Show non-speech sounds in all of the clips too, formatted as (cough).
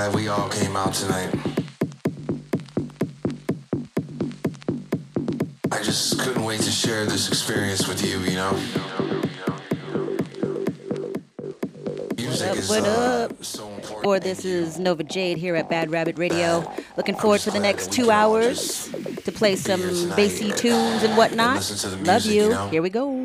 glad we all came out tonight. I just couldn't wait to share this experience with you, you know? Music What up, what uh, up? so important. Or this is Nova Jade here at Bad Rabbit Radio. Looking forward to the next two hours to play some bassy tunes and whatnot. Love music, you. you know? Here we go.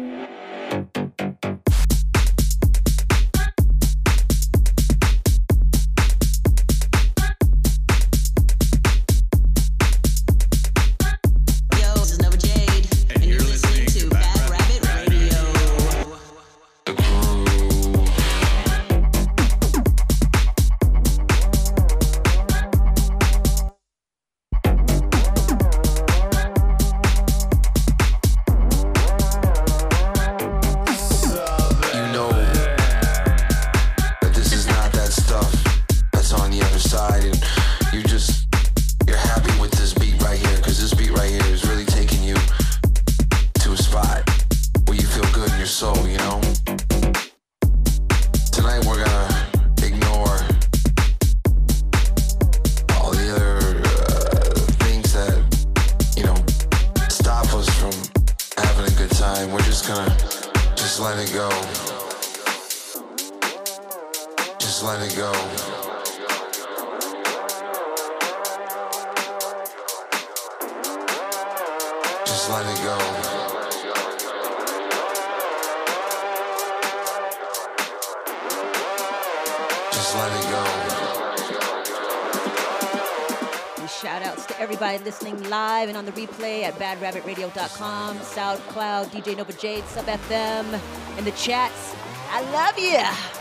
At badrabbitradio.com, SoundCloud, DJ Nova Jade, Sub FM, in the chats. I love you.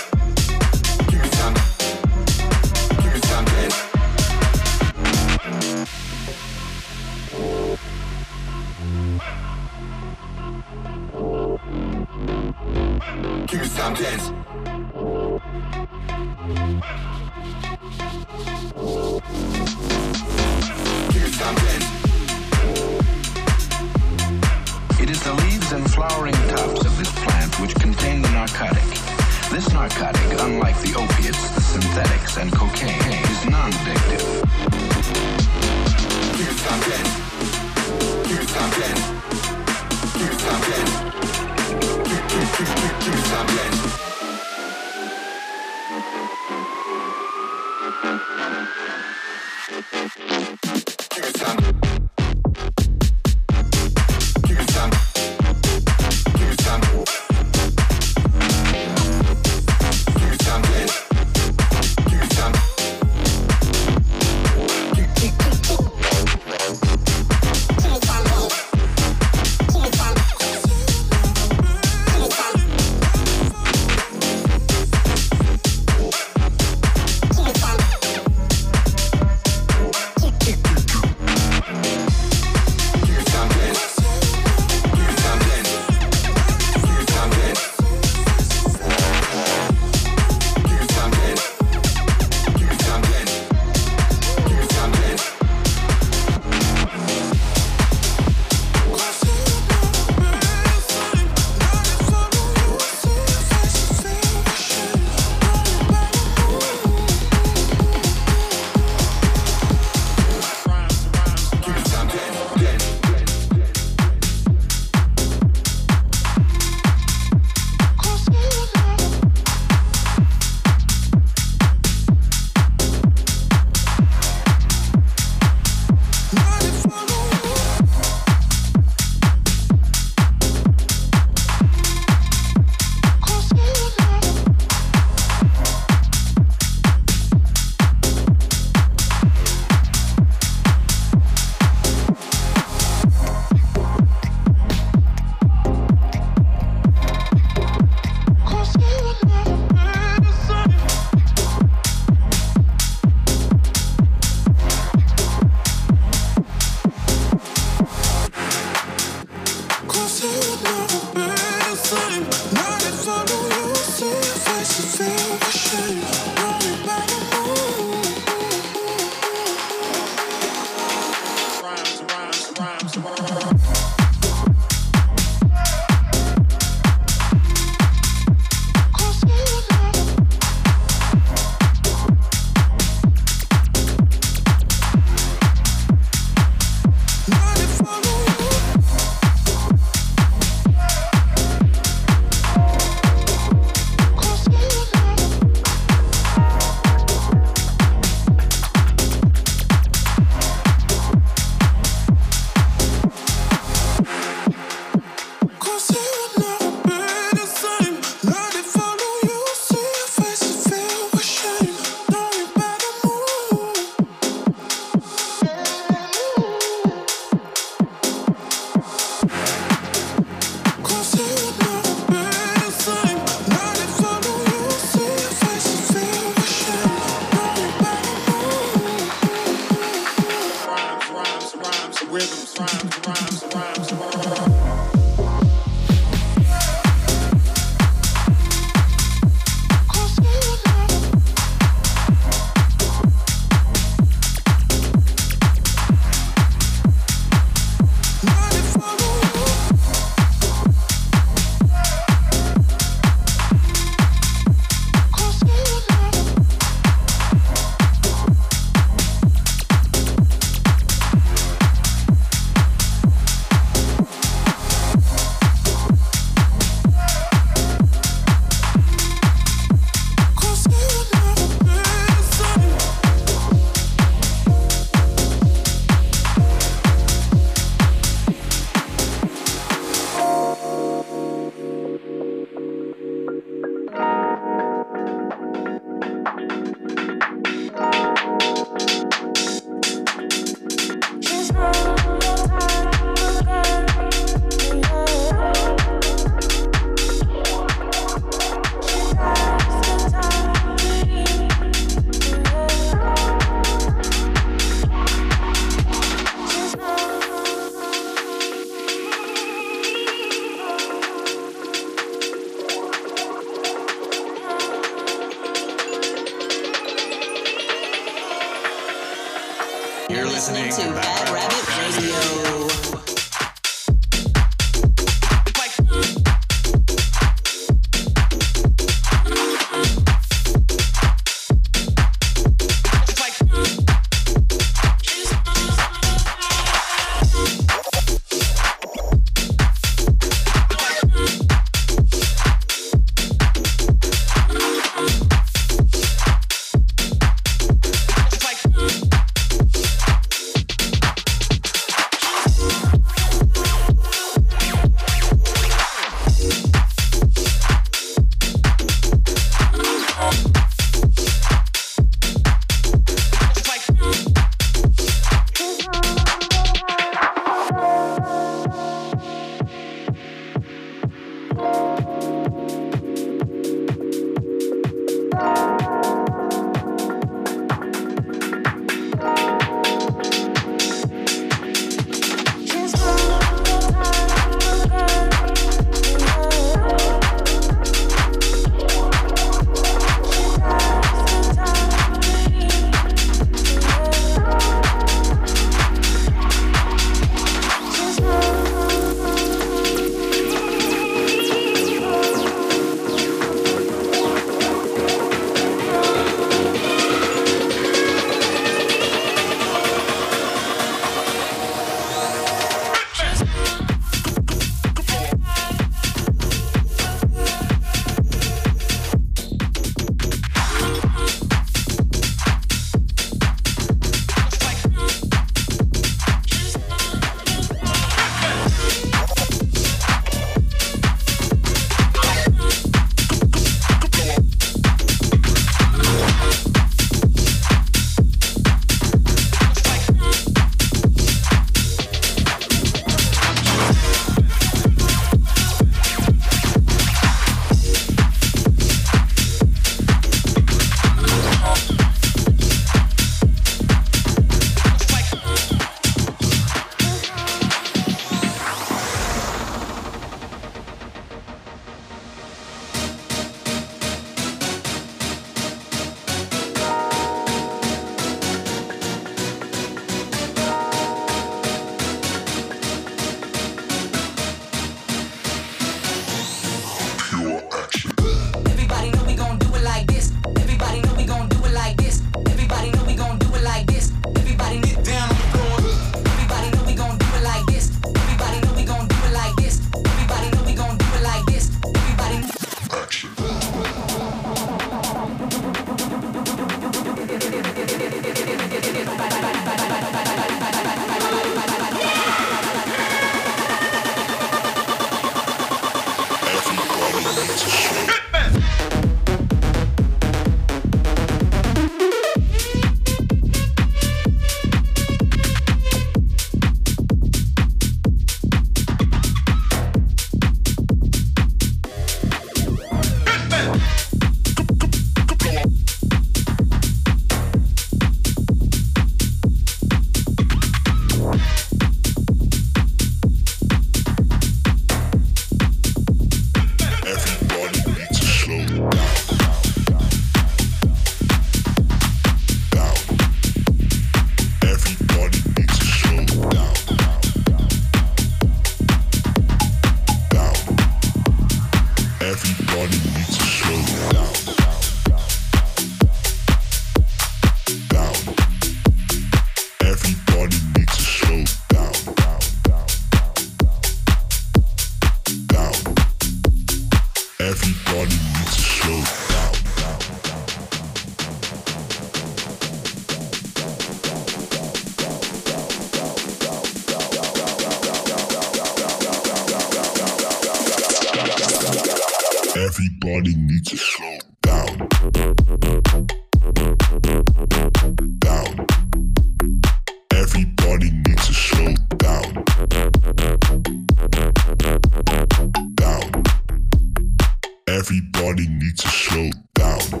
Everybody needs to slow down.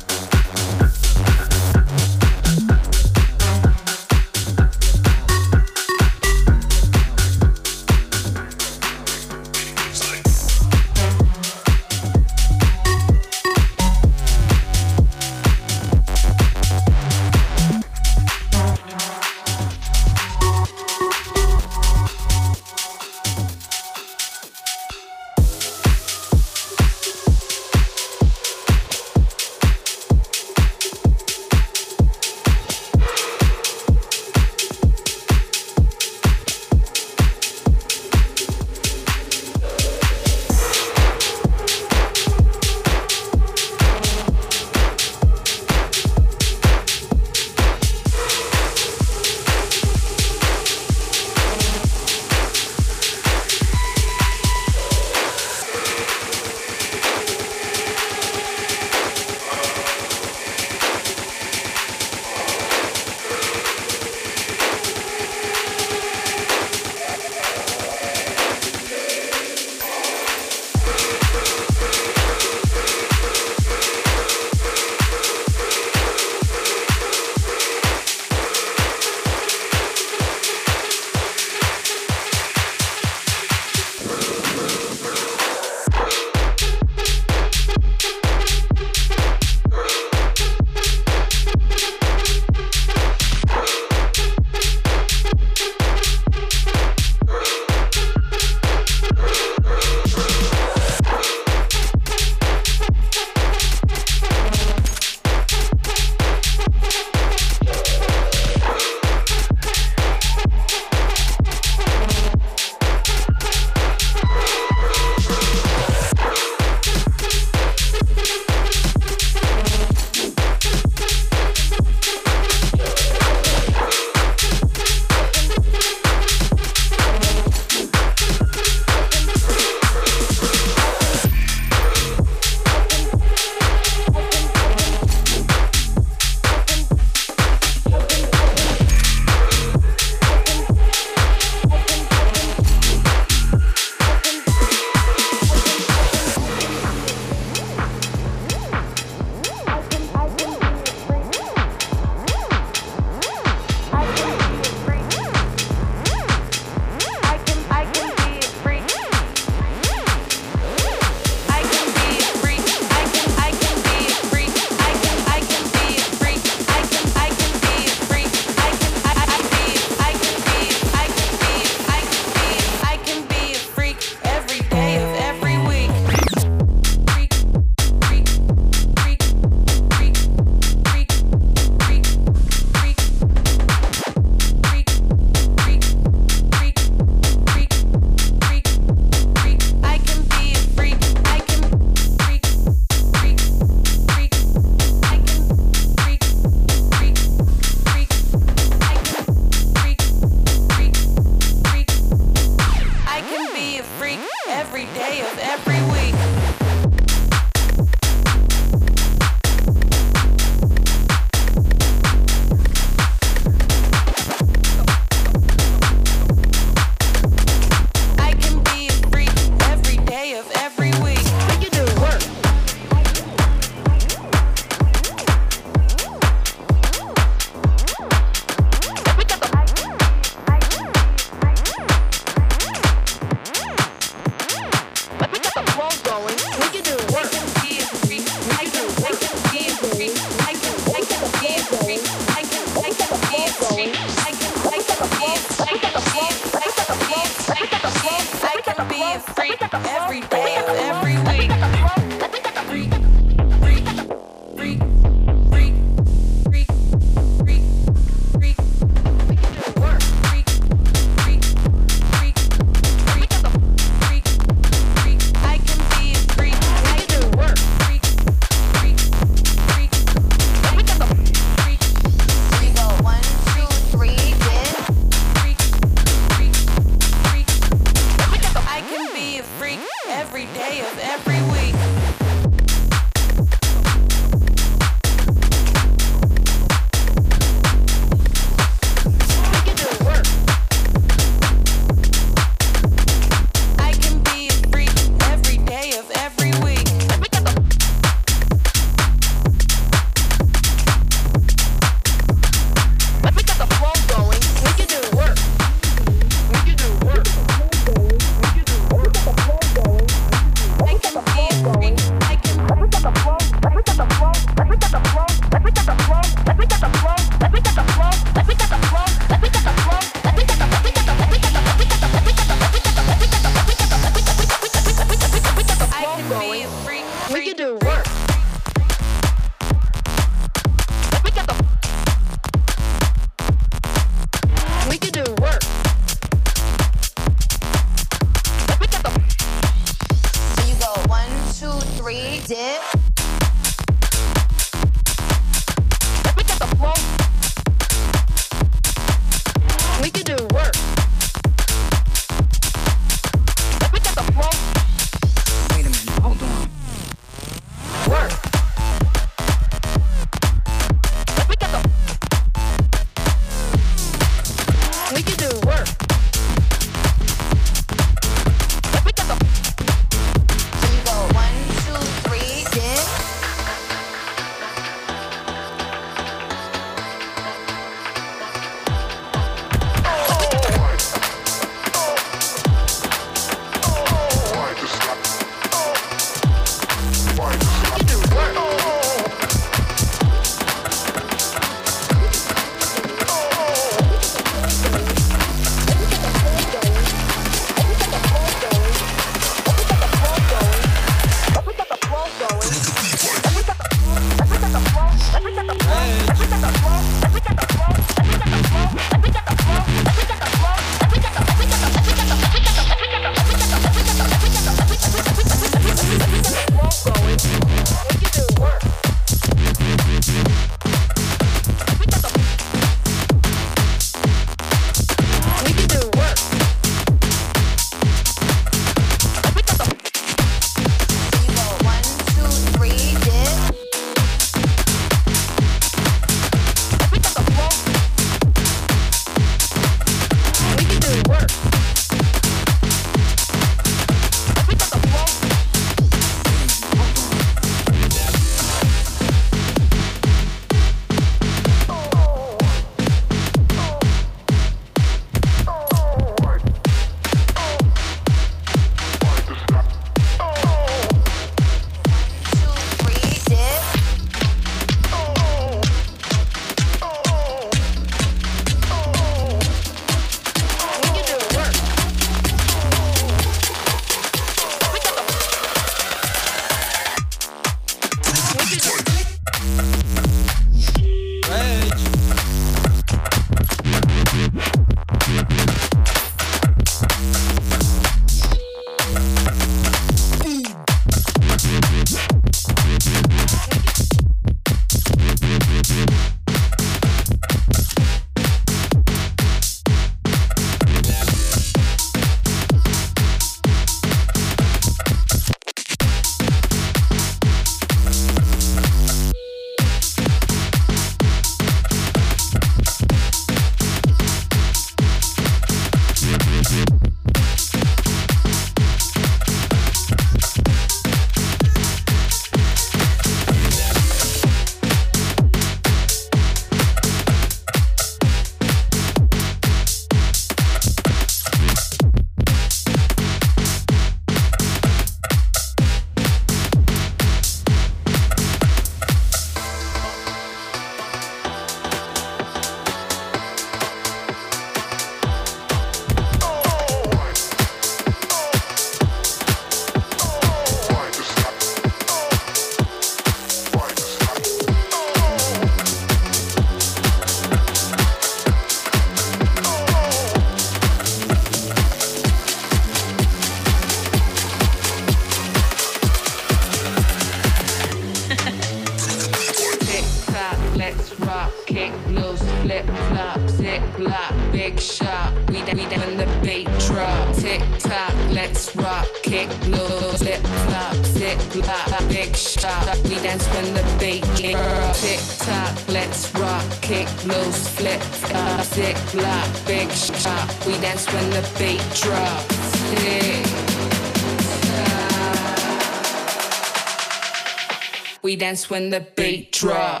Dance when the beat drops.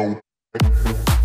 Know.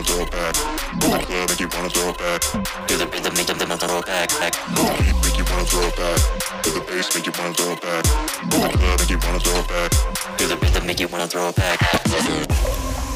Wanna throw it back. Get the club, make you wanna throw it back. Do the rhythm, make them wanna throw it back. back. Get the beat, make you wanna throw it back. Get the bass, make you wanna throw it back. Get the club, make you wanna throw it back. Do the rhythm, make you wanna throw it back.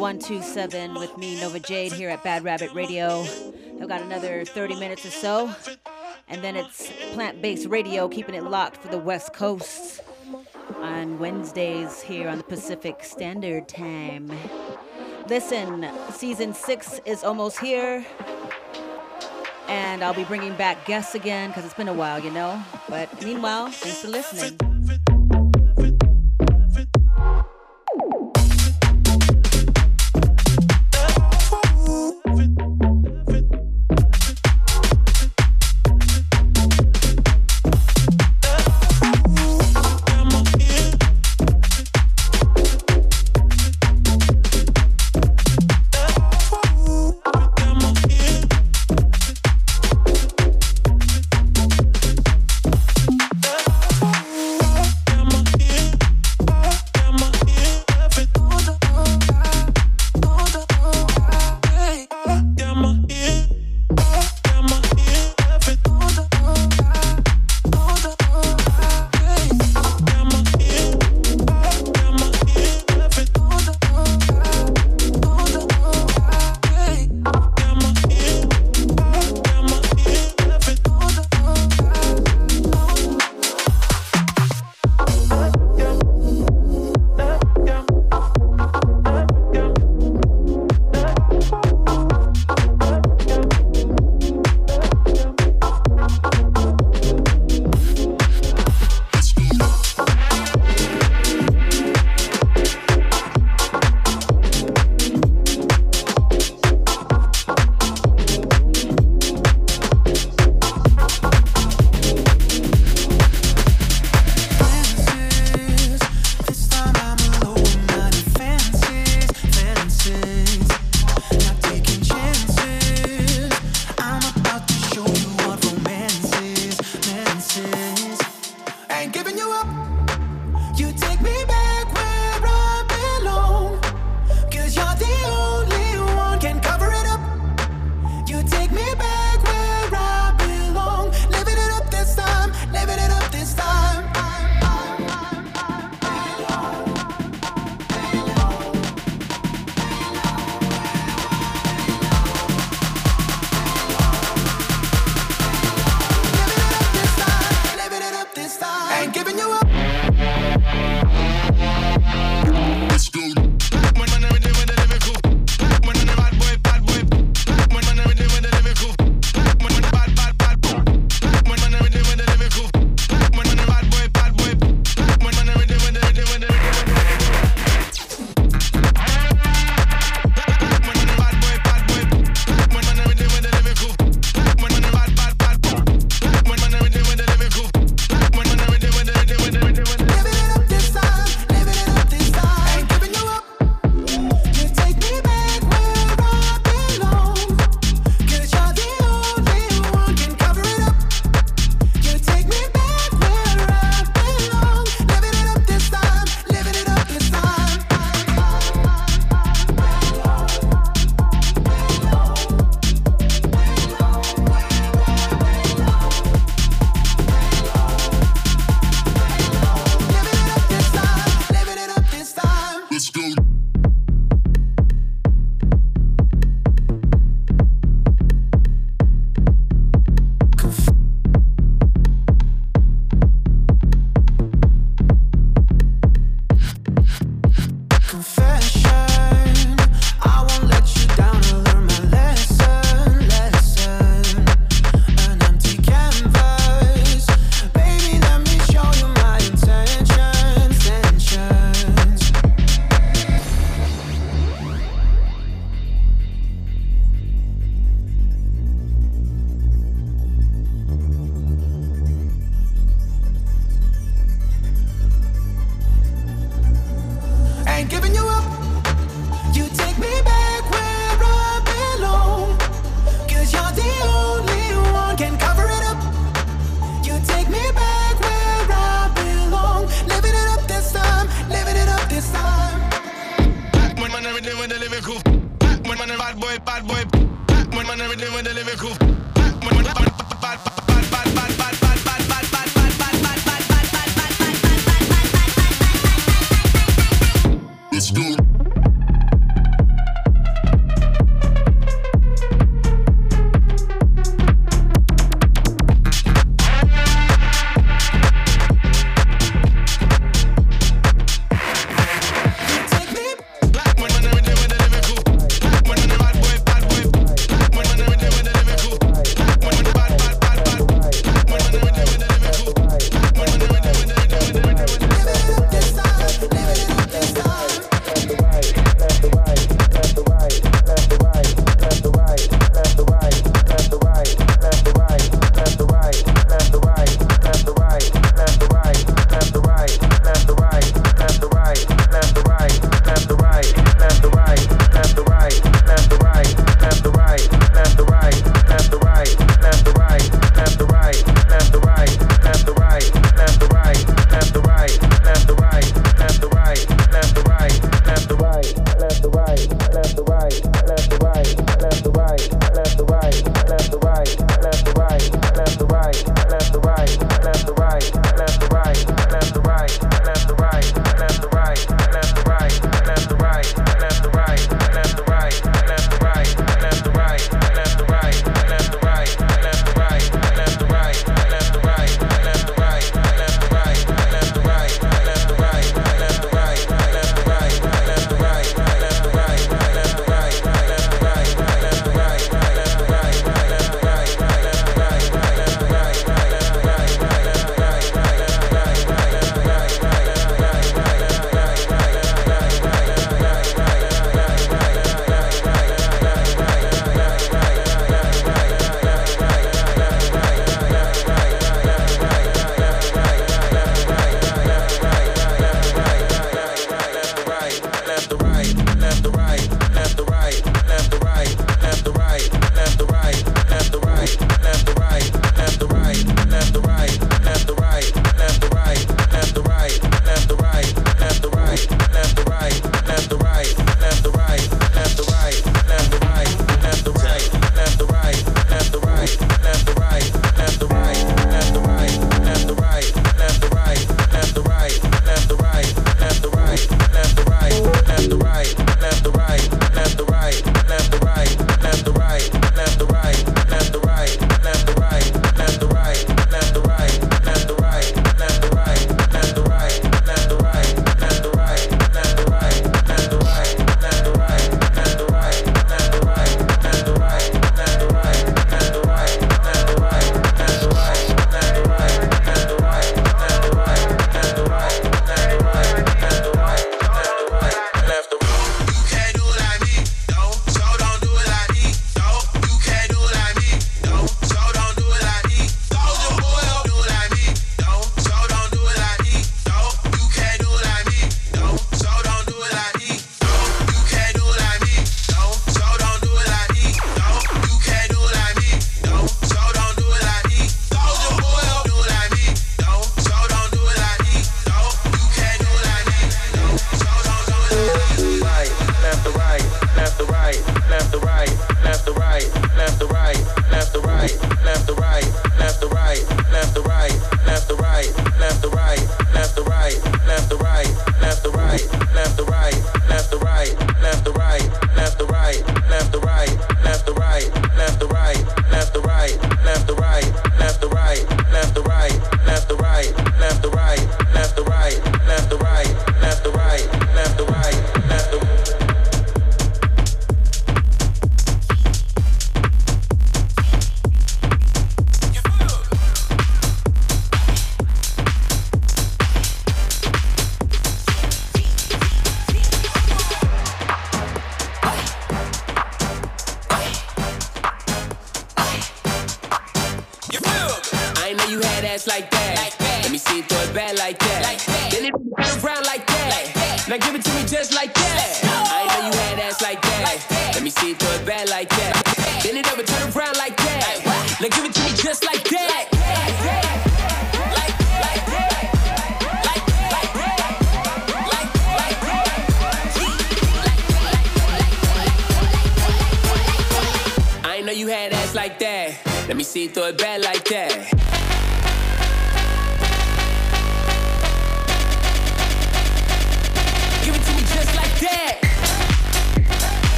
127 with me, Nova Jade, here at Bad Rabbit Radio. I've got another 30 minutes or so. And then it's plant based radio, keeping it locked for the West Coast on Wednesdays here on the Pacific Standard Time. Listen, season six is almost here. And I'll be bringing back guests again because it's been a while, you know. But meanwhile, thanks for listening.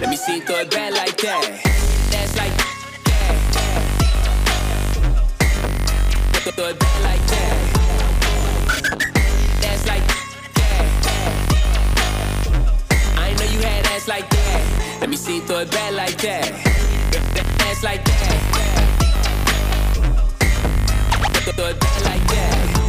Let me see you throw it back like that. That's like that. Throw it back like that. That's like that. I know you had ass like that. Let me see you throw it back like that. That's like that. Throw it back like that.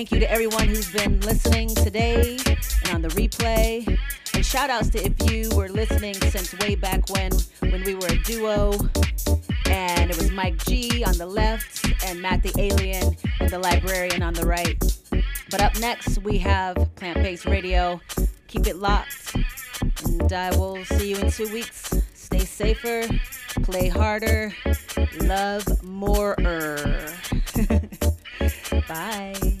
Thank you to everyone who's been listening today and on the replay. And shout outs to if you were listening since way back when, when we were a duo. And it was Mike G on the left and Matt the Alien and the Librarian on the right. But up next, we have Plant Based Radio. Keep it locked. And I will see you in two weeks. Stay safer, play harder, love more. (laughs) Bye.